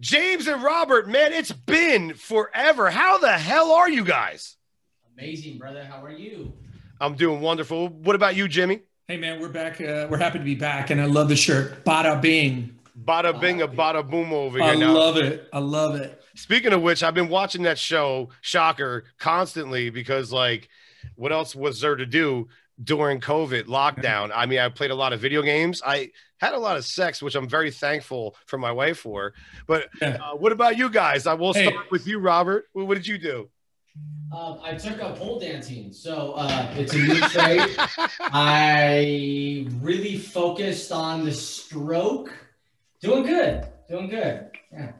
James and Robert, man, it's been forever. How the hell are you guys? Amazing, brother. How are you? I'm doing wonderful. What about you, Jimmy? Hey, man, we're back. Uh, we're happy to be back, and I love the shirt. Bada bing. Bada bing, a bada boom over here I now. love it. I love it. Speaking of which, I've been watching that show, Shocker, constantly because, like, what else was there to do during COVID lockdown? I mean, I played a lot of video games. I had a lot of sex, which I'm very thankful for my wife for. But Yeah. uh, what about you guys? I will Hey. start with you, Robert. What what did you do? Um, I took up pole dancing, so uh, it's a new trade. I really focused on the stroke. Doing good. Doing good. Yeah.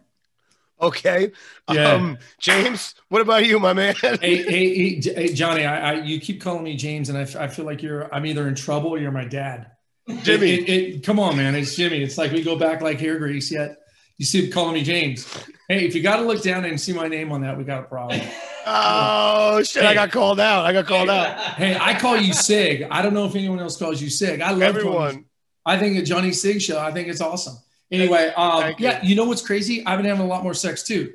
Okay. Yeah. Um, James, what about you, my man? hey, hey, hey, J- hey, Johnny, I, I, you keep calling me James, and I, f- I feel like you're, I'm either in trouble or you're my dad. Jimmy. It, it, it- come on, man. It's Jimmy. It's like we go back like hair grease yet. You see him calling me James. Hey, if you got to look down and see my name on that, we got a problem. Oh shit! I got called out. I got called out. Hey, I call you Sig. I don't know if anyone else calls you Sig. I love Everyone. I think a Johnny Sig show. I think it's awesome. Anyway, um, you. yeah, you know what's crazy? I've been having a lot more sex too,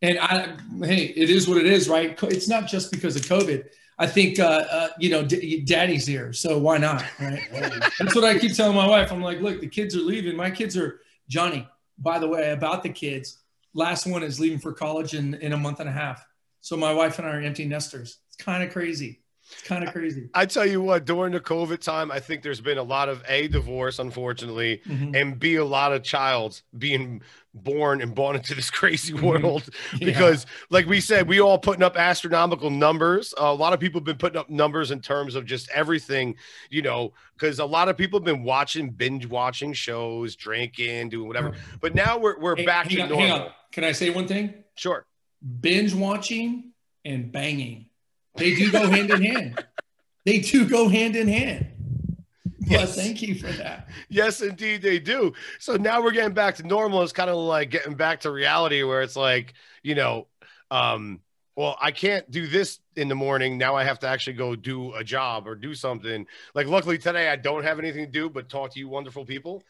and I, hey, it is what it is, right? It's not just because of COVID. I think, uh, uh, you know, d- daddy's here, so why not? Right? That's what I keep telling my wife. I'm like, look, the kids are leaving. My kids are Johnny. By the way, about the kids, last one is leaving for college in in a month and a half. So my wife and I are empty nesters. It's kind of crazy. It's kind of crazy. I tell you what, during the COVID time, I think there's been a lot of a divorce, unfortunately, Mhm. and b a lot of childs being born and born into this crazy Mhm. world Yeah. because, like we said, we all putting up astronomical numbers. a lot of people have been putting up numbers in terms of just everything, you know, because a lot of people have been watching, binge watching shows, drinking, doing whatever. But now we're we're Hey, back to on, normal. Can I say one thing? Sure. binge watching and banging. They do go hand in hand. They do go hand in hand. Well, Yes. thank you for that. Yes, indeed, they do. So now we're getting back to normal. It's kind of like getting back to reality where it's like, you know, um, well, I can't do this in the morning. Now I have to actually go do a job or do something. Like, luckily today, I don't have anything to do but talk to you wonderful people.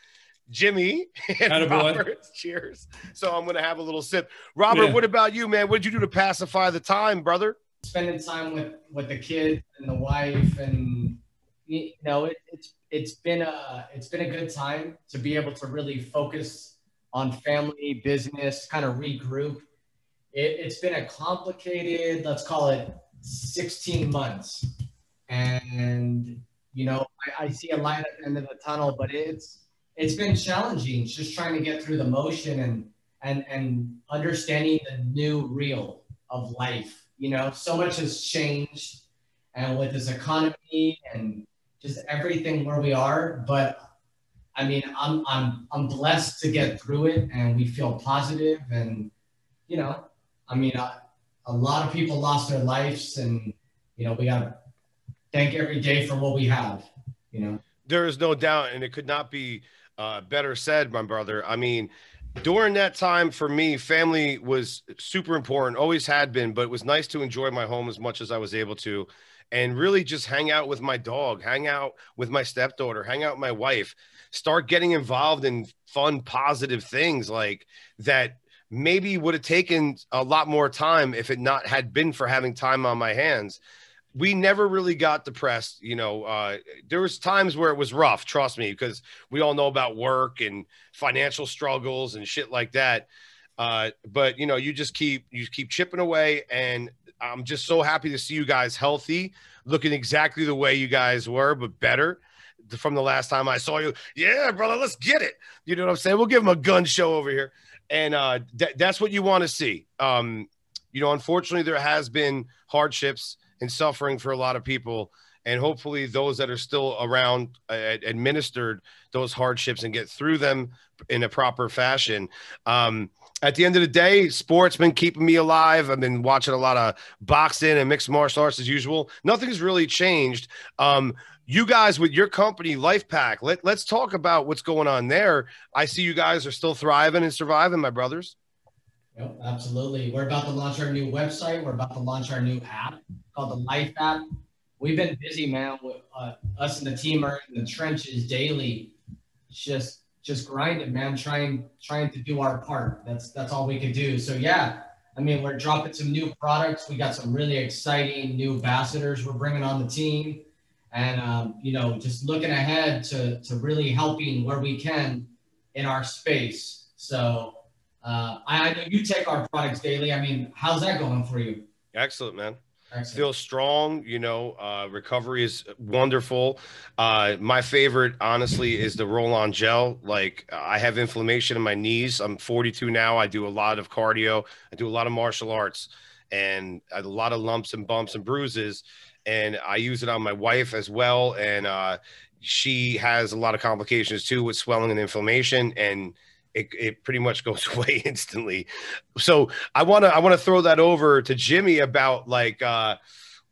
Jimmy and Robert, cheers. So I'm going to have a little sip. Robert, Yeah. what about you, man? What did you do to pacify the time, brother? Spending time with with the kids and the wife, and you know, it, it's it's been a it's been a good time to be able to really focus on family, business, kind of regroup. It, it's been a complicated, let's call it 16 months. And, you know, I, I see a light at the end of the tunnel, but it's, it's been challenging just trying to get through the motion and, and, and understanding the new real of life. You know, so much has changed and with this economy and just everything where we are, but I mean, I'm I'm I'm blessed to get through it, and we feel positive, and you know, I mean, I, a lot of people lost their lives, and you know, we got to thank every day for what we have. You know, There is no doubt, and it could not be uh, better said, my brother. I mean, during that time for me, family was super important, always had been, but it was nice to enjoy my home as much as I was able to and really just hang out with my dog, hang out with my stepdaughter, hang out with my wife, start getting involved in fun, positive things like that maybe would have taken a lot more time if it not had been for having time on my hands we never really got depressed you know uh, there was times where it was rough trust me because we all know about work and financial struggles and shit like that. Uh, but you know you just keep you keep chipping away and i'm just so happy to see you guys healthy looking exactly the way you guys were but better from the last time i saw you. Yeah brother let's get it. You know what i'm saying? We'll give them a gun show over here. And uh, th- that's what you want to see. Um, you know unfortunately there has been hardships and suffering for a lot of people. And hopefully those that are still around uh, administered those hardships and get through them in a proper fashion. Um, at the end of the day sports been keeping me alive. I've been watching a lot of boxing and mixed martial arts as usual. Nothing's really changed. Um, you guys with your company life pack let, let's talk about what's going on there. I see you guys are still thriving and surviving my brothers Yep, absolutely. We're about to launch our new website. We're about to launch our new app called the Life app. We've been busy, man. With, uh, us and the team are in the trenches daily, just just grinding, man, trying trying to do our part. That's that's all we could do. So yeah, I mean, we're dropping some new products. We got some really exciting new ambassadors we're bringing on the team, and um, you know, just looking ahead to to really helping where we can in our space. So uh, I, I know you take our products daily. I mean, how's that going for you? Excellent, man. Excellent. Feel strong, you know. Uh, recovery is wonderful. Uh, my favorite, honestly, is the roll on gel. Like, I have inflammation in my knees. I'm 42 now. I do a lot of cardio, I do a lot of martial arts, and a lot of lumps and bumps and bruises. And I use it on my wife as well. And uh, she has a lot of complications too with swelling and inflammation. And it, it pretty much goes away instantly. So I want to I want to throw that over to Jimmy about like uh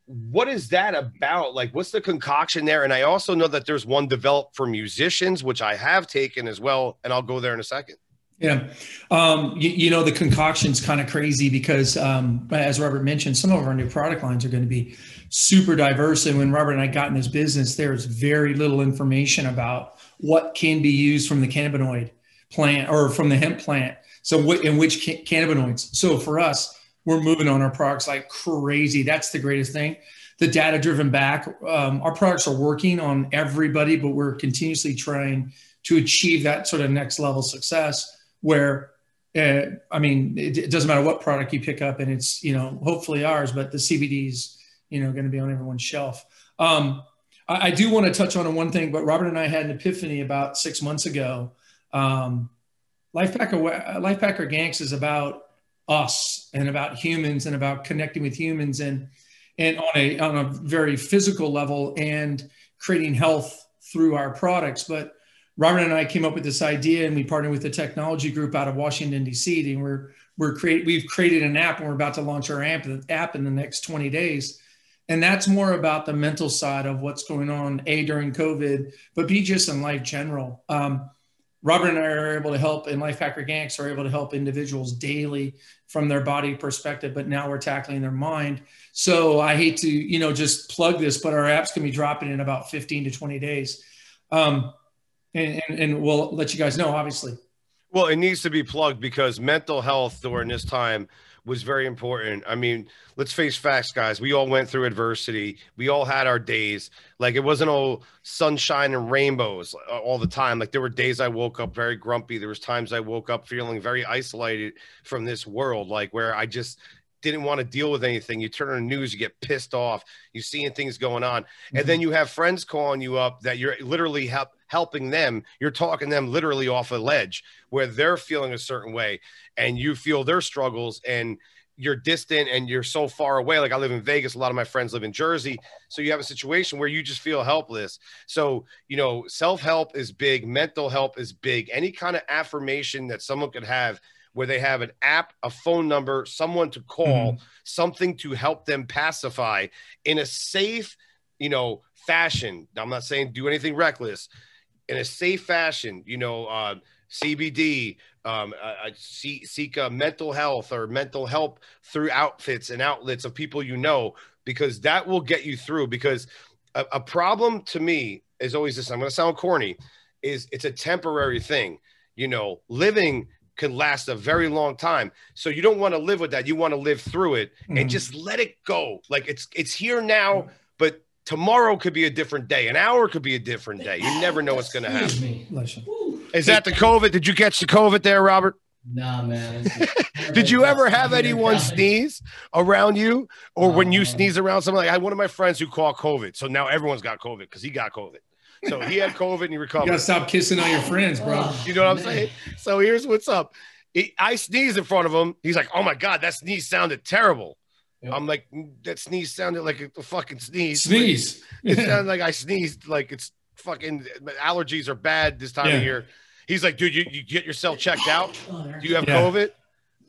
what is that about? Like what's the concoction there? And I also know that there's one developed for musicians, which I have taken as well, and I'll go there in a second. Yeah. Um, you, you, know, the concoction's kind of crazy because, um, as Robert mentioned, some of our new product lines are going to be super diverse. And when Robert and I got in this business, there's very little information about what can be used from the cannabinoid plant or from the hemp plant. So in which cannabinoids. So for us, we're moving on our products like crazy. That's the greatest thing. The data driven back. Um, our products are working on everybody, but we're continuously trying to achieve that sort of next level success where uh, I mean, it, it, doesn't matter what product you pick up, and it's you know hopefully ours, but the CBD is you know going to be on everyone's shelf. Um, I, I, do want to touch on one thing, but Robert and I had an epiphany about six months ago um, Lifepack, Lifepack Organics is about us and about humans and about connecting with humans and and on a on a very physical level and creating health through our products. But Robert and I came up with this idea, and we partnered with a technology group out of Washington D.C. And we're we're create we've created an app, and we're about to launch our app app in the next 20 days. And that's more about the mental side of what's going on, a during COVID, but b just in life general. Um, Robert and I are able to help, and Lifepack Organics are able to help individuals daily from their body perspective, but now we're tackling their mind. So I hate to, you know, just plug this, but our apps can be dropping in about 15 to 20 days. Um, and, and, and we'll let you guys know, obviously. Well, it needs to be plugged because mental health during this time was very important. I mean, let's face facts, guys. We all went through adversity. We all had our days. Like it wasn't all sunshine and rainbows uh, all the time. Like there were days I woke up very grumpy. There was times I woke up feeling very isolated from this world, like where I just didn't want to deal with anything. You turn on the news, you get pissed off. You seeing things going on, mm-hmm. and then you have friends calling you up that you're literally help, helping them. You're talking them literally off a ledge where they're feeling a certain way, and you feel their struggles, and you're distant and you're so far away. Like I live in Vegas, a lot of my friends live in Jersey, so you have a situation where you just feel helpless. So you know, self help is big, mental help is big. Any kind of affirmation that someone could have where they have an app, a phone number, someone to call, mm-hmm. something to help them pacify in a safe, you know, fashion. I'm not saying do anything reckless. In a safe fashion, you know, uh, CBD, um, uh, seek, seek uh, mental health or mental help through outfits and outlets of people you know, because that will get you through. Because a, a problem to me is always this I'm going to sound corny, is it's a temporary thing. You know, living can last a very long time. So you don't want to live with that. You want to live through it mm-hmm. and just let it go. Like it's it's here now, but tomorrow could be a different day. An hour could be a different day. You never know what's going to happen. Is that the COVID? Did you catch the COVID there, Robert? Nah, man. Did you ever have anyone sneeze around you, or when you sneeze around someone? Like I had one of my friends who caught COVID, so now everyone's got COVID because he got COVID. So he had COVID and he recovered. You gotta stop kissing on your friends, bro. you know what I'm saying? So here's what's up. I sneezed in front of him. He's like, "Oh my god, that sneeze sounded terrible." Yep. I'm like, mm, "That sneeze sounded like a fucking sneeze." Sneeze. Like, it sounded like I sneezed. Like it's fucking allergies are bad this time yeah. of year. He's like, "Dude, you, you get yourself checked out? Do you have yeah. COVID?"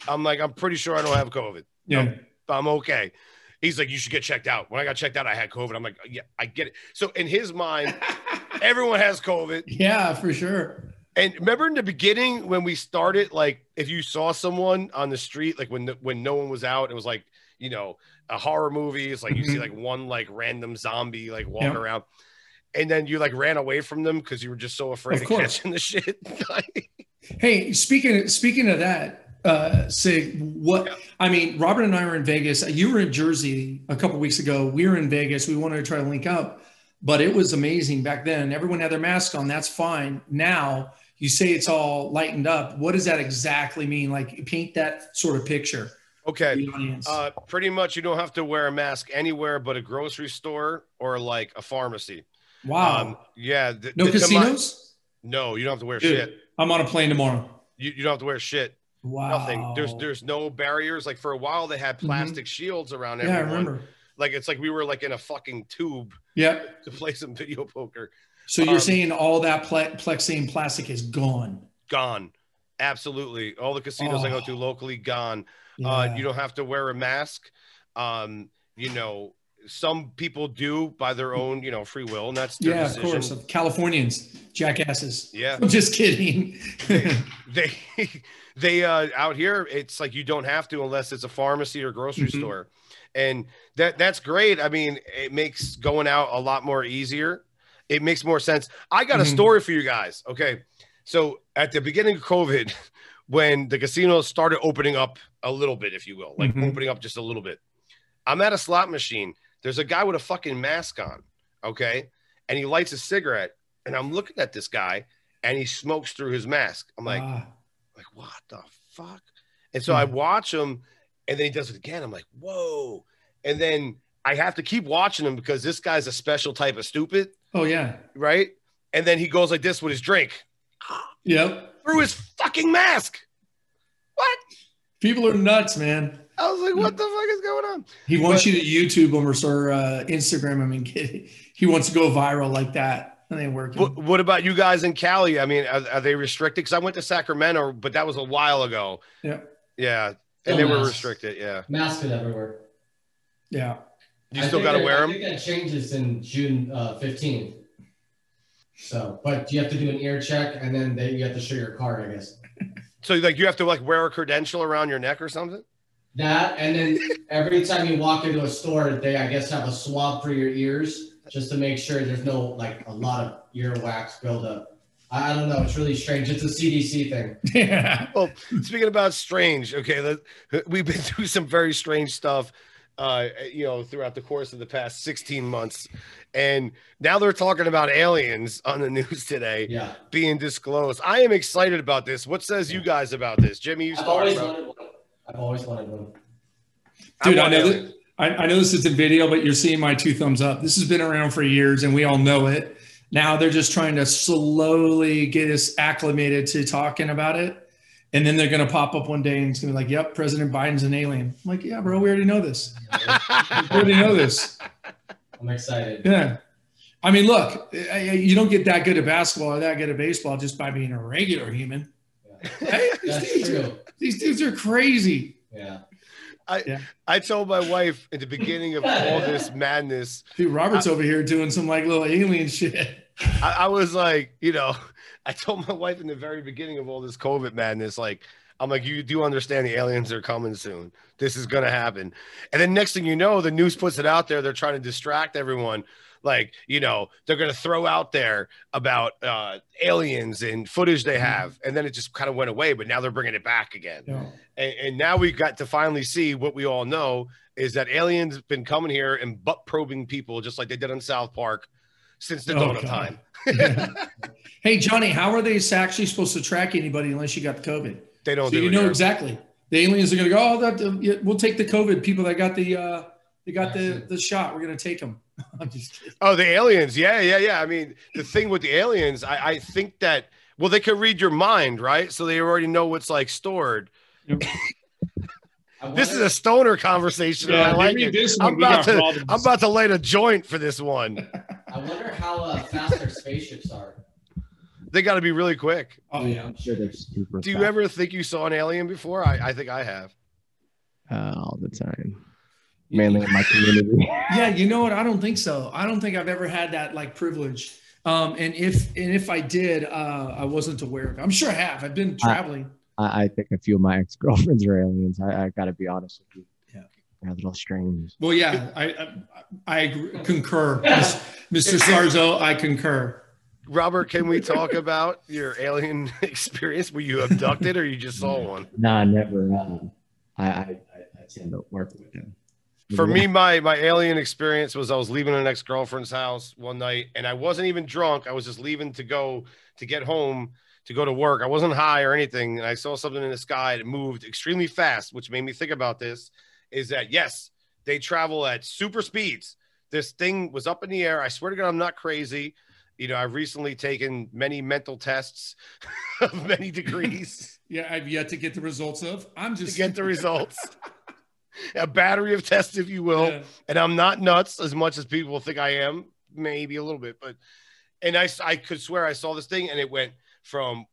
I'm like, "I'm pretty sure I don't have COVID. Yeah, I'm, I'm okay." He's like, you should get checked out. When I got checked out, I had COVID. I'm like, yeah, I get it. So in his mind, everyone has COVID. Yeah, for sure. And remember in the beginning when we started, like if you saw someone on the street, like when the, when no one was out, it was like you know a horror movie. It's like you see mm-hmm. like one like random zombie like walking around, and then you like ran away from them because you were just so afraid Of of, catching the shit. Hey, speaking speaking of that, uh, Sig, what I mean, Robert and I were in Vegas. You were in Jersey a couple weeks ago. We were in Vegas. We wanted to try to link up, but it was amazing back then. Everyone had their mask on. That's fine. Now you say it's all lightened up. What does that exactly mean? Like paint that sort of picture okay. Uh, pretty much, you don't have to wear a mask anywhere but a grocery store or like a pharmacy. wow. Um, yeah. th- no th- casinos. no, you don't have to wear Dude. shit. I'm on a plane tomorrow. You, you don't have to wear shit. Wow. Nothing. There's there's no barriers. Like for a while, they had Mhm. plastic shields around everyone. yeah, I remember. Like it's like we were like in a fucking tube Yeah. to play some video poker. So you're Um, saying all that ple- plexi plastic is gone. Gone. Absolutely. All the casinos I go to Oh. locally gone. Yeah. Uh, you don't have to wear a mask. Um, you know, some people do by their own, you know, free will, and that's their yeah, decision. of course. Of Californians, jackasses. Yeah. I'm just kidding. They they uh out here, it's like you don't have to unless it's a pharmacy or grocery Mhm. store. And that that's great. I mean, it makes going out a lot more easier. It makes more sense. I got a Mhm. story for you guys. Okay. So at the beginning of COVID, when the casinos started opening up a little bit, if you will, like Mhm. opening up just a little bit. I'm at a slot machine. There's a guy with a fucking mask on. Okay. And he lights a cigarette. And I'm looking at this guy and he smokes through his mask. I'm like, Ah, like what the fuck? And so I watch him and then he does it again. I'm like, whoa. And then I have to keep watching him because this guy's a special type of stupid, oh yeah. right? And then he goes like this with his drink Yep. through his fucking mask. What? People are nuts, man. I was like, what the fuck is going on? He wants But- you to YouTube him or, or uh, Instagram him and get. He wants to go viral like that. That ain't working. What, what about you guys in Cali? I mean, are, are they restricted? Because I went to Sacramento, but that was a while ago. Yeah. Yeah. Still And they were restricted. Yeah. Masks everywhere. yeah. You I still got to that- wear I them? think that changes in June uh, 15th. So, but you have to do an ear check and then they, you have to show your card, I guess. So like you have to like wear a credential around your neck or something? That and then every time you walk into a store, they I guess have a swab for your ears just to make sure there's no like a lot of earwax buildup. I, I don't know. It's really strange. It's a CDC thing. Yeah. Well, speaking about strange, okay, let, we've been through some very strange stuff, uh, you know, throughout the course of the past 16 months, and now they're talking about aliens on the news today Yeah. being disclosed. I am excited about this. What says you guys about this, Jimmy? You I've always bro. wanted one. I've always wanted one. Dude, I want know that- aliens. I, I know this isn't video, but you're seeing my two thumbs up. This has been around for years, and we all know it. Now they're just trying to slowly get us acclimated to talking about it, and then they're going to pop up one day and it's going to be like, "Yep, President Biden's an alien." I'm like, "Yeah, bro, we already know this. We already know this." I'm excited. Yeah. I mean, look, you don't get that good at basketball or that good at baseball just by being a regular human. Hey, these, dudes these dudes are crazy. Yeah. I I told my wife at the beginning of all this madness, Dude, Robert's over here doing some like little alien shit. I, I was like, you know, I told my wife in the very beginning of all this COVID madness, like, I'm like, you do understand the aliens are coming soon. This is gonna happen. And then next thing you know, the news puts it out there. They're trying to distract everyone. Like, you know, they're gonna throw out there about uh, aliens and footage they have, and then it just kind of went away. But now they're bringing it back again. Know? And, and now we've got to finally see what we all know is that aliens have been coming here and butt probing people just like they did on South Park since the Oh, dawn of God. time. Hey, Johnny, how are they actually supposed to track anybody unless you got the COVID? They don't So do you know here. exactly. The aliens are going to go, oh, that, we'll take the COVID people that got the, uh, they got the, the shot. We're going to take them. I'm just kidding. Oh, the aliens. Yeah, yeah, yeah. I mean, the thing with the aliens, I, I think that well, they could read your mind, right? So they already know what's like stored. I This is a stoner conversation. and I like it. This I'm, about to problems. I'm about to light a joint for this one. I wonder how uh, fast their spaceships are. They got to be really quick. Oh, yeah. I'm sure they're super. Do you fast, ever think you saw an alien before? I, I think I have. uh, all the time? Mainly in my community. Yeah, you know what? I don't think so. I don't think I've ever had that like privilege. Um, and if and if I did, uh, I wasn't aware of it. I'm sure I have. I've been traveling. I, I think a few of my ex girlfriends are aliens. I, I got to be honest with you. They're a little strange. Well, yeah, I I, I agree, concur, Mr. Sarzo. I concur. Robert, can we talk about your alien experience? Were you abducted or you just saw one? No, Nah, never. Uh, I, I, I, I tend to work with them. For me, my my alien experience was I was leaving an ex girlfriend's house one night, and I wasn't even drunk. I was just leaving to go to get home to go to work. I wasn't high or anything, and I saw something in the sky that moved extremely fast, which made me think about this. Is that yes, they travel at super speeds. This thing was up in the air. I swear to God, I'm not crazy. You know, I've recently taken many mental tests of many degrees Yeah, I've yet to get the results of. I'm to just get the results. a battery of tests, if you will. Yeah. And I'm not nuts as much as people think I am, maybe a little bit, but and I I could swear I saw this thing and it went from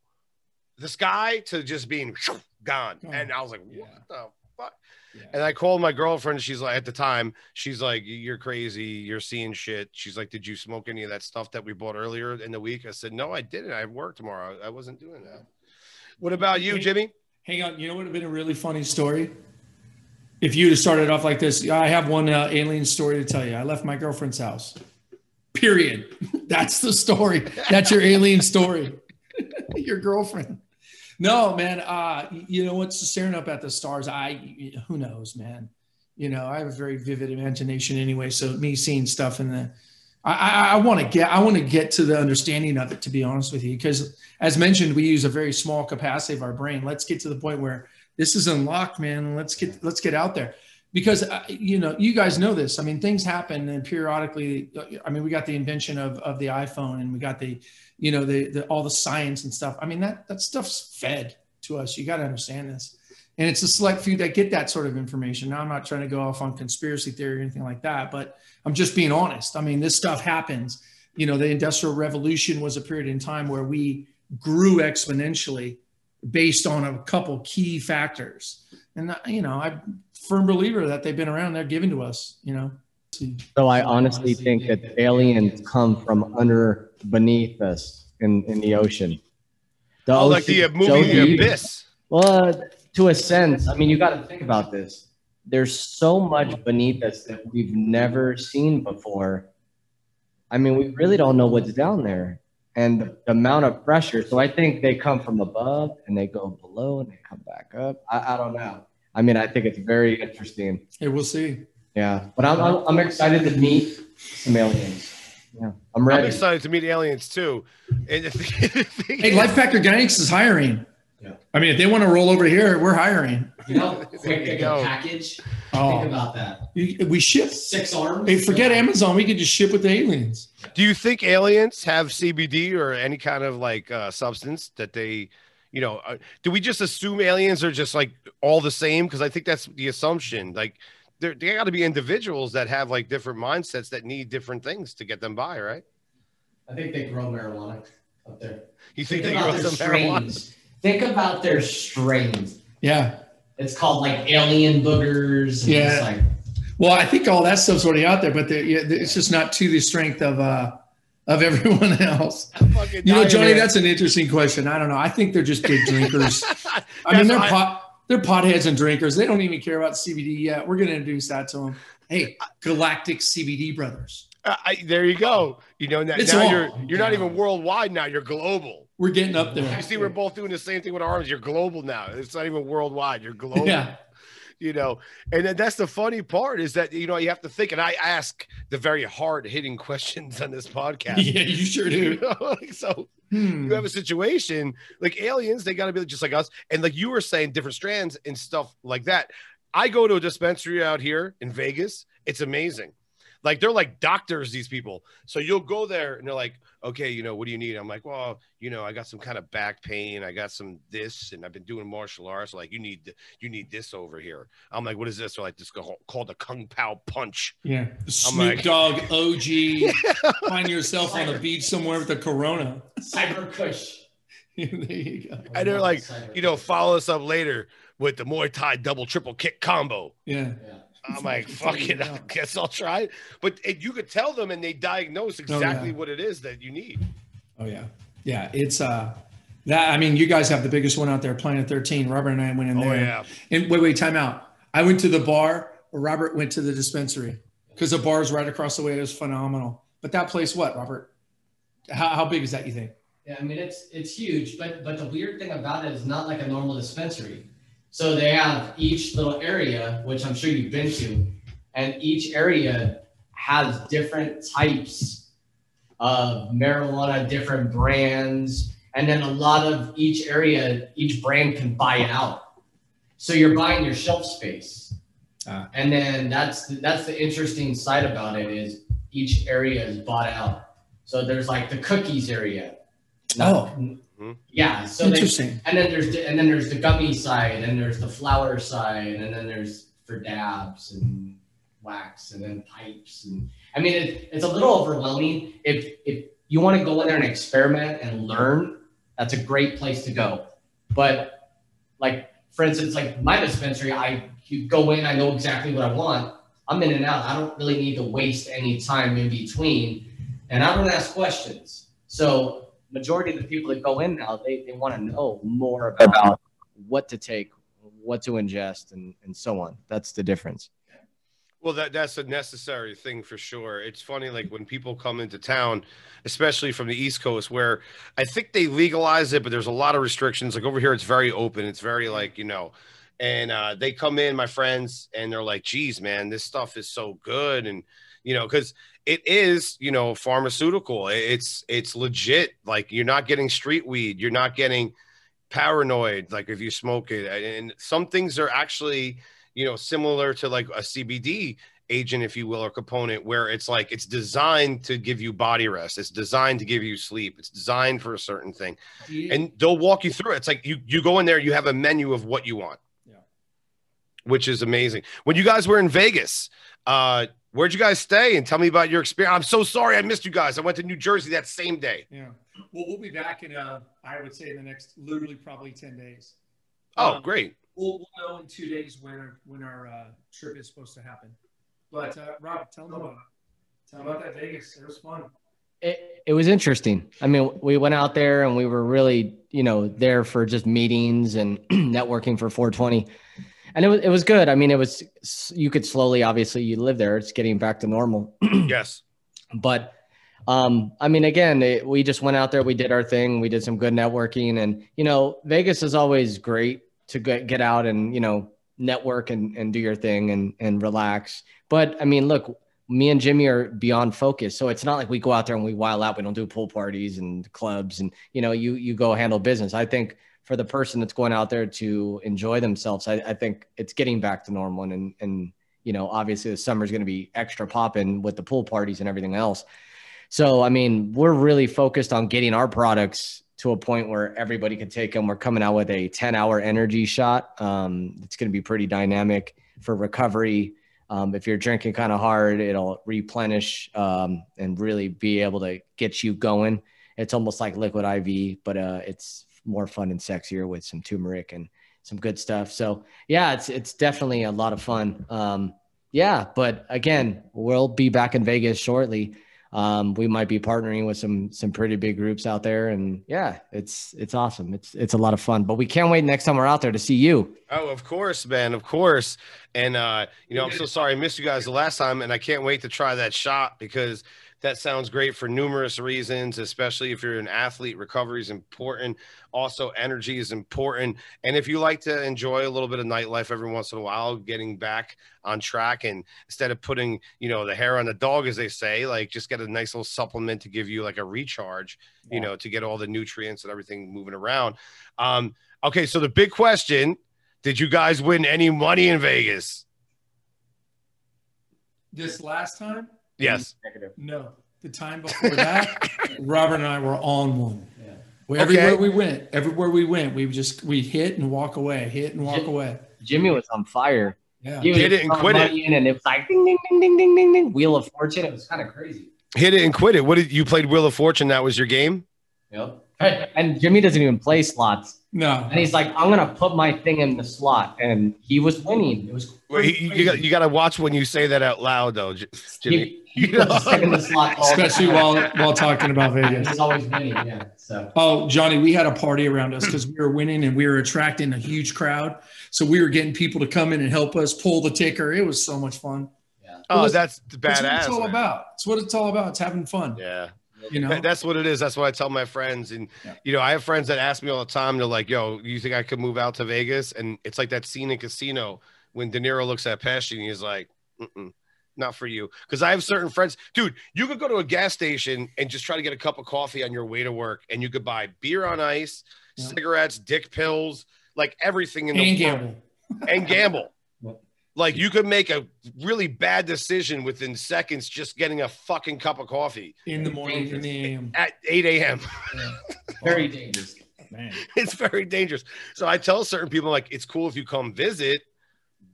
the sky to just being gone. Oh, and I was like, what yeah. the fuck? Yeah. And I called my girlfriend. She's like, at the time, she's like, you're crazy. You're seeing shit. She's like, did you smoke any of that stuff that we bought earlier in the week? I said, no, I didn't. I have work tomorrow. I wasn't doing that. What about you, Jimmy? Hang on. You know what would have been a really funny story? If you'd have started off like this, I have one uh, alien story to tell you. I left my girlfriend's house. Period. That's the story. That's your alien story. your girlfriend. No, man. Uh, you know what's staring up at the stars? I who knows, man. You know, I have a very vivid imagination anyway. So me seeing stuff in the I, I, I want to get I want to get to the understanding of it, to be honest with you, because as mentioned, we use a very small capacity of our brain. Let's get to the point where this is unlocked, man. Let's get let's get out there, because uh, you know you guys know this. I mean, things happen, and periodically, I mean, we got the invention of of the iPhone, and we got the, you know, the, the all the science and stuff. I mean, that that stuff's fed to us. You got to understand this, and it's a select few that get that sort of information. Now, I'm not trying to go off on conspiracy theory or anything like that, but I'm just being honest. I mean, this stuff happens. You know, the Industrial Revolution was a period in time where we grew exponentially based on a couple key factors. And, uh, you know, I'm a firm believer that they've been around, they're given to us, you know. So I honestly think that aliens come from under beneath us in, in the ocean. The Oh, like the uh, movie so The. Abyss. Well, to a sense, I mean, you got to think about this. There's so much beneath us that we've never seen before. I mean, we really don't know what's down there and the amount of pressure. So I think they come from above and they go below and they come back up. I, I don't know. I mean, I think it's very interesting. Hey, we'll see. Yeah, but I'm, I'm, I'm excited to meet some aliens. Yeah, I'm ready. I'm excited to meet aliens too. And the thing, the thing Hey, is- Life Pack Organics is hiring. Yeah. I mean, if they want to roll over here, we're hiring. You know, quick There you go. a package. Think Oh, about that. you- we ship. Six arms. Hey, forget Amazon. We could just ship with the aliens. Do you think aliens have CBD or any kind of like uh, substance that they, you know, uh, do we just assume aliens are just like all the same? Because I think that's the assumption. Like, there, they got to be individuals that have like different mindsets that need different things to get them by, right? I think they grow marijuana up there. You think, Think they grow about their some marijuana? Strains. Think about their strains. Yeah. It's called like alien boogers. and Yeah. It's like, Well, I think all that stuff's already out there, but yeah, it's just not to the strength of uh of everyone else. You know, Johnny, that's an interesting question. I don't know. I think they're just big drinkers. I mean, they're pot they're potheads and drinkers. They don't even care about CBD yet. We're going to introduce that to them. Hey, Galactic CBD Brothers. Uh, I, there you go. You know, now, now you're you're not even worldwide now. You're global. We're getting up there. You see, we're both doing the same thing with our arms. You're global now. It's not even worldwide. You're global. Yeah. you know and then that's the funny part is that you know you have to think and i ask the very hard hitting questions on this podcast Yeah, you sure You do. know, like, so Hmm. you have a situation like aliens they got to be just like us and like you were saying different strands and stuff like that i go to a dispensary out here in vegas it's amazing like they're like doctors these people so you'll go there and they're like okay you know what do you need i'm like well you know i got some kind of back pain i got some this and i've been doing martial arts like you need you need this over here i'm like what is this they're like this called a kung pao punch Yeah. I'm Snoop like- Dogg OG. Find yourself on the beach somewhere with a Corona. Cyber Kush. there you go. And they're like, Cyber you know follow us up later with the muay thai double triple kick combo Yeah. Yeah. I'm like, fuck it, I guess I'll try it. But it, you could tell them and they diagnose exactly yeah. what it is that you need. Oh yeah. Yeah. It's uh that I mean, you guys have the biggest one out there, Planet 13. Robert and I went in Oh, there. yeah. And wait, wait, time out. I went to the bar Robert went to the dispensary because the bar's right across the way. It was phenomenal. But that place, what, Robert? How, how big is that? You think? Yeah, I mean it's it's huge, but but the weird thing about it is not like a normal dispensary. So they have each little area, which I'm sure you've been to, and each area has different types of marijuana, different brands, and then a lot of each area, each brand can buy it out. So you're buying your shelf space, Ah. and then that's the, that's the interesting side about it is each area is bought out. So there's like the cookies area. Oh. Mm-hmm. yeah. So they, Interesting. and then there's the, and then there's the gummy side, and there's the flower side, and then there's for dabs and wax, and then pipes, and I mean it, it's a little overwhelming. If if you want to go in there and experiment and learn, that's a great place to go. But like for instance, like my dispensary, I you go in, I know exactly what I want. I'm in and out. I don't really need to waste any time in between, and I don't ask questions. So majority of the people that go in now, they, they want to know more about what to take, what to ingest, and, and so on. That's the difference. Well, that that's a necessary thing for sure. It's funny, like when people come into town, especially from the East Coast, where I think they legalize it, but there's a lot of restrictions. Like over here, it's very open. It's very like you know, and uh, they come in, my friends, and they're like, "Geez, man, this stuff is so good," and you know, because it is, you know, pharmaceutical. It's it's legit. Like you're not getting street weed. You're not getting paranoid. Like if you smoke it, and some things are actually you know, similar to like a CBD agent, if you will, or component, where it's like it's designed to give you body rest. It's designed to give you sleep. It's designed for a certain thing, and they'll walk you through it. It's like you you go in there, you have a menu of what you want, Yeah. which is amazing. When you guys were in Vegas, uh, where'd you guys stay? And tell me about your experience. I'm so sorry I missed you guys. I went to New Jersey that same day. Yeah. Well, we'll be back in, uh, I would say, in the next literally probably 10 days. Oh, Um, great. We'll, we'll know in two days when our, when our uh, trip is supposed to happen. But uh, Rob, tell them about tell them about that Vegas. It was fun. It, it was interesting. I mean, we went out there and we were really, you know, there for just meetings and networking for 420. And it was, it was good. I mean, it was, you could slowly, obviously, you live there, it's getting back to normal. Yes. but um, I mean, again, it, we just went out there, we did our thing, we did some good networking, and you know, Vegas is always great to get get out and you know network and, and do your thing and and relax. But I mean, look, me and Jimmy are beyond focus, so it's not like we go out there and we wild out. We don't do pool parties and clubs, and you know, you you go handle business. I think for the person that's going out there to enjoy themselves, I, I think it's getting back to normal and and you know, obviously the summer is going to be extra popping with the pool parties and everything else. So, I mean, we're really focused on getting our products to a point where everybody can take them. We're coming out with a 10 hour energy shot. Um, it's going to be pretty dynamic for recovery. Um, if you're drinking kind of hard, it'll replenish um, and really be able to get you going. It's almost like liquid IV, but uh, it's more fun and sexier with some turmeric and some good stuff. So yeah, it's it's definitely a lot of fun. Um, yeah, but again, we'll be back in Vegas shortly. Um, we might be partnering with some some pretty big groups out there, and yeah, it's it's awesome. It's it's a lot of fun. But we can't wait next time we're out there to see you. Oh, of course, man, of course. And uh, you know, I'm so sorry I missed you guys the last time, and I can't wait to try that shot because that sounds great for numerous reasons, especially if you're an athlete. Recovery is important. Also, energy is important. And if you like to enjoy a little bit of nightlife every once in a while, getting back on track and instead of putting, you know, the hair on the dog, as they say, like just get a nice little supplement to give you like a recharge, you know, to get all the nutrients and everything moving around. Um, okay, so the big question did you guys win any money in Vegas? This last time, Yes. no. The time before that, Robert and I were on one. Yeah. We- Okay. Everywhere we went, everywhere we went, we just we hit and walk away, hit and walk Yeah. away. Jimmy was on fire. Yeah. He Hit it and quit it. in, and it was like ding ding ding ding ding ding ding. Wheel of Fortune. It was kind of crazy. Hit it and quit it. What did you played Wheel of Fortune? That was your game? Yep. and Jimmy doesn't even play slots. No. And he's like, I'm gonna put my thing in the slot, and he was winning. It was Wait, you, you got you got to watch when you say that out loud, though, Jimmy. he, he was stuck in the slot, Especially while while talking about Vegas. he's always winning. Yeah. So Oh, Johnny, we had a party around us because we were winning and we were attracting a huge crowd. So we were getting people to come in and help us pull the ticker. It was so much fun. Yeah. Oh, was- that's That's what badass. it's all man. about. It's what it's all about. It's having fun. Yeah. You know. That's what it is. That's what I tell my friends. And, Yeah. you know, I have friends that ask me all the time, they're like, yo, you think I could move out to Vegas? And it's like that scene in Casino when De Niro looks at Pesci and he's like, Mm-mm, not for you. Because I have certain friends, dude, you could go to a gas station and just try to get a cup of coffee on your way to work and you could buy beer on ice, Yeah. cigarettes, dick pills, like everything in the and world gamble. and gamble. What? Like you could make a really bad decision within seconds just getting a fucking cup of coffee in the morning in the AM. at 8 a.m. very dangerous. Man. it's very dangerous. So I tell certain people like it's cool if you come visit,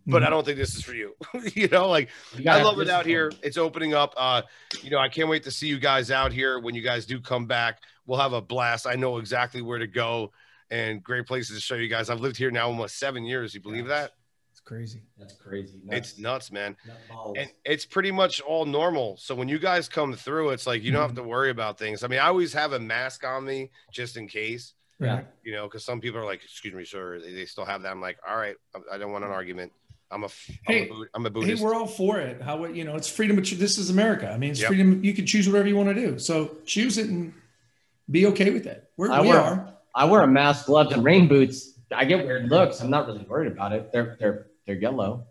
but Mhm. I don't think this is for you. you know, like You I love it out here. It's opening up. Uh, you know, I can't wait to see you guys out here when you guys do come back. We'll have a blast. I know exactly where to go and great places to show you guys. I've lived here now almost seven years. You believe that? It's crazy. That's crazy. It's nuts, man. Nut balls. and it's pretty much all normal. So when you guys come through, it's like you don't have mm-hmm. to worry about things. I mean, I always have a mask on me just in case, Right. you know, because some people are like, "Excuse me, sir," they, they still have that. I'm like, "All right, I- I don't want an argument. I'm a, f- I'm Hey, a, Bud- I'm a Hey, we're all for it. How you know it's freedom. But this is America. I mean, it's Yep. freedom. You can choose whatever you want to do. So choose it and be okay with it. We're, I we wear- are. I wear a mask, gloves, and rain boots. I get weird looks. I'm not really worried about it. They're they're they're yellow.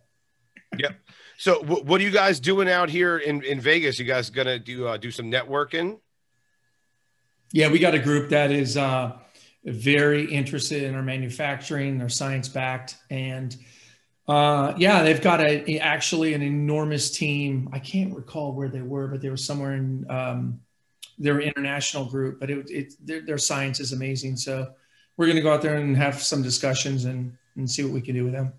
Yep. So wh- what are you guys doing out here in, in Vegas? You guys gonna do uh, do some networking? Yeah, we got a group that is uh, very interested in our manufacturing. They're science backed, and uh, yeah, they've got a, actually an enormous team. I can't recall where they were, but they were somewhere in um, their international group. But it, it their, their science is amazing. So we're going to go out there and have some discussions and and see what we can do with them.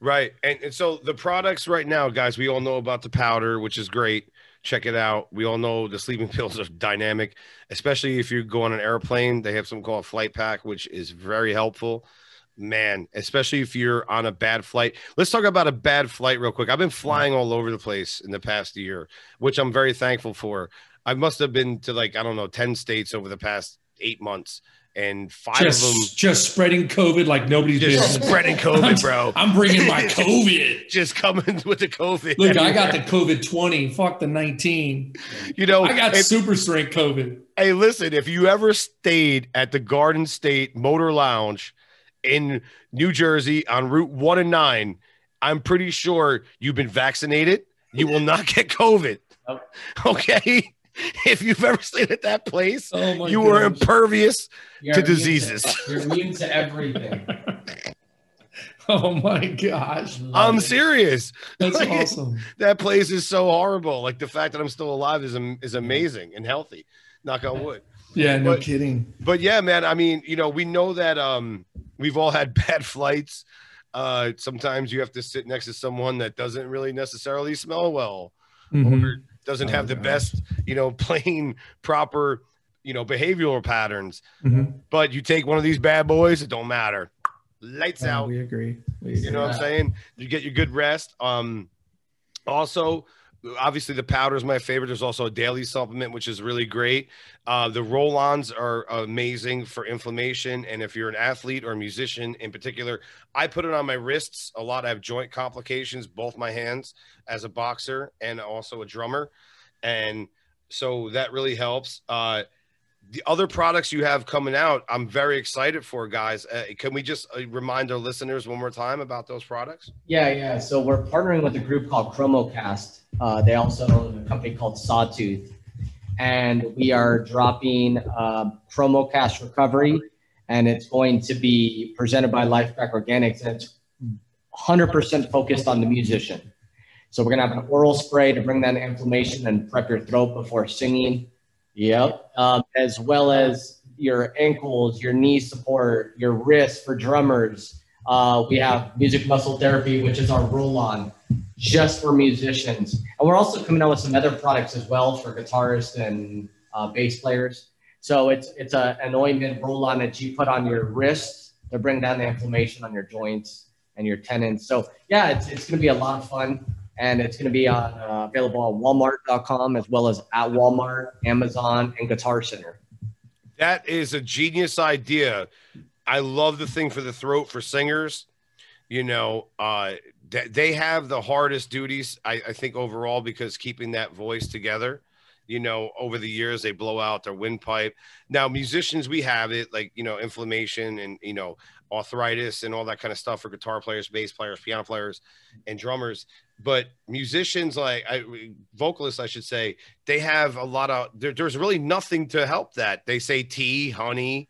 Right. And, and so the products right now, guys, we all know about the powder, which is great. Check it out. We all know the sleeping pills are dynamic, especially if you go on an airplane. They have something called Flight Pack, which is very helpful. Man, especially if you're on a bad flight. Let's talk about a bad flight real quick. I've been mm-hmm. flying all over the place in the past year, which I'm very thankful for. I must have been to like, I don't know, 10 states over the past eight months, and five Just of them just spreading COVID like nobody's just business. spreading COVID, bro. I'm bringing my COVID. just coming with the COVID. Look, I got the COVID 20. Fuck the 19. You know, I got if- super strength COVID. hey, listen, if you ever stayed at the Garden State Motor Lounge in New Jersey on Route One and Nine, I'm pretty sure you've been vaccinated. You will not get COVID. Okay. If you've ever stayed at that place, Oh my you were impervious You're to diseases. you're immune to everything. Oh my gosh. I'm serious. That's Like, awesome. That place is so horrible. Like the fact that I'm still alive is is amazing and healthy. Knock on wood. Yeah, no But- kidding. but yeah, man. I mean, you know, we know that um we've all had bad flights. Uh sometimes you have to sit next to someone that doesn't really necessarily smell well Mhm. or doesn't Oh, have the gosh. best, you know, plain proper, you know, behavioral patterns. Mhm. But you take one of these bad boys, it don't matter. Lights Oh, out. we agree. We You agree. know what I'm saying? You get your good rest. Um, also, obviously, the powder is my favorite. There's also a daily supplement, which is really great. Uh, the roll ons are amazing for inflammation. And if you're an athlete or a musician in particular, I put it on my wrists a lot. I have joint complications, both my hands as a boxer and also a drummer. And so that really helps. Uh, the other products you have coming out, I'm very excited for, guys. Uh, can we just uh, remind our listeners one more time about those products? Yeah, yeah. So we're partnering with a group called Chromocast. Uh, they also own a company called Sawtooth, and we are dropping uh, Chromocast Recovery, and it's going to be presented by Lifepack Organics, and it's 100% focused on the musician. So we're gonna have an oral spray to bring that inflammation and prep your throat before singing. Yep. Um, as well as your ankles, your knee support, your wrists for drummers. Uh, we have music muscle therapy, which is our roll on just for musicians. And we're also coming out with some other products as well for guitarists and uh, bass players. So it's it's a, an ointment roll on that you put on your wrists to bring down the inflammation on your joints and your tendons. So yeah, it's, it's going to be a lot of fun and it's going to be on uh, available on walmart.com as well as at Walmart, Amazon, and Guitar Center. That is a genius idea. I love the thing for the throat for singers. You know, uh, they have the hardest duties, I, I think, overall, because keeping that voice together you know, over the years they blow out their windpipe. Now, musicians, we have it like, you know, inflammation and, you know, arthritis and all that kind of stuff for guitar players, bass players, piano players, and drummers. But musicians, like I, vocalists, I should say, they have a lot of, there, there's really nothing to help that. They say tea, honey.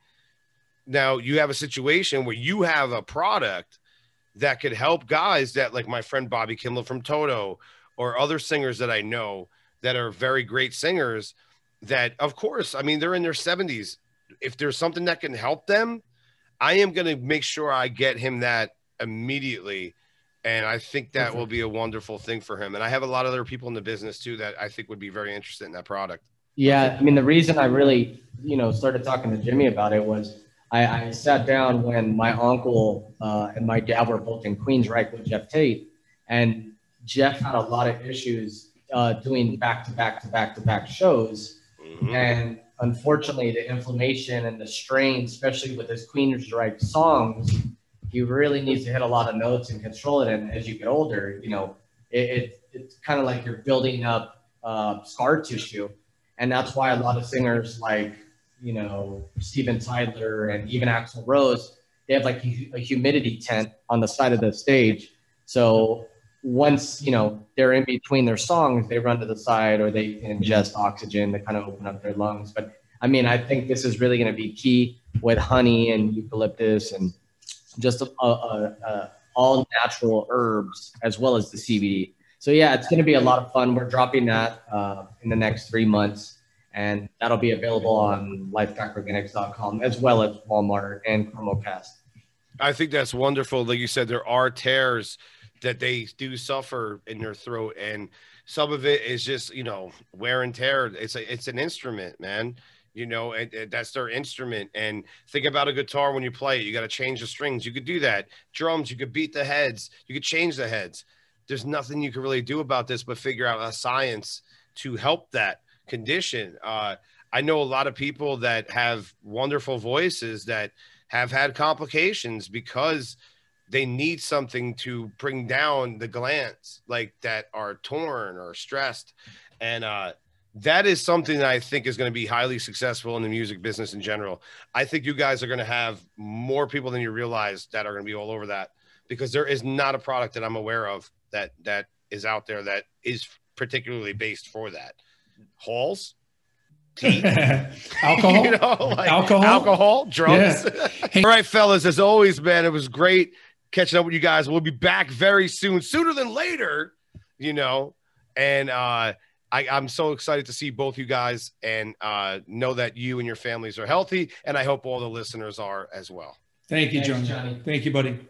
Now, you have a situation where you have a product that could help guys that, like my friend Bobby Kimball from Toto or other singers that I know that are very great singers that of course i mean they're in their 70s if there's something that can help them i am going to make sure i get him that immediately and i think that will be a wonderful thing for him and i have a lot of other people in the business too that i think would be very interested in that product yeah i mean the reason i really you know started talking to jimmy about it was i, I sat down when my uncle uh, and my dad were both in queensryche with geoff tate and geoff had a lot of issues uh, doing back to back to back to back shows. Mm-hmm. And unfortunately, the inflammation and the strain, especially with his Queensryche songs, he really needs to hit a lot of notes and control it. And as you get older, you know, it, it it's kind of like you're building up uh, scar tissue. And that's why a lot of singers like, you know, Steven Tyler and even Axl Rose, they have like a humidity tent on the side of the stage. So once you know they're in between their songs, they run to the side or they ingest oxygen to kind of open up their lungs. But I mean, I think this is really going to be key with honey and eucalyptus and just a, a, a, all natural herbs as well as the CBD. So yeah, it's going to be a lot of fun. We're dropping that uh, in the next three months, and that'll be available on lifepackorganics.com as well as Walmart and Chromocast. I think that's wonderful. Like you said, there are tears that they do suffer in their throat and some of it is just you know wear and tear it's a, it's an instrument man you know and, and, that's their instrument. And think about a guitar when you play it. You got to change the strings. You could do that. Drums you could beat the heads. You could change the heads. There's nothing you can really do about this but figure out a science to help that condition. Uh, i know a lot of people that have wonderful voices that have had complications because they need something to bring down the glands like that are torn or stressed. And uh that is something that I think is going to be highly successful in the music business in general. I think you guys are going to have more people than you realize that are going to be all over that because there is not a product that I'm aware of that that is out there that is particularly based for that. Halls, alcohol, you know, like alcohol, alcohol, drugs. Yeah. Hey. all right, fellas. As always, man, it was great catching up with you guys. We'll be back very soon, sooner than later, you know. And uh, I, am so excited to see both you guys and uh, know that you and your families are healthy. And I hope all the listeners are as well. Thank you, Thanks, Johnny. Thank you, buddy.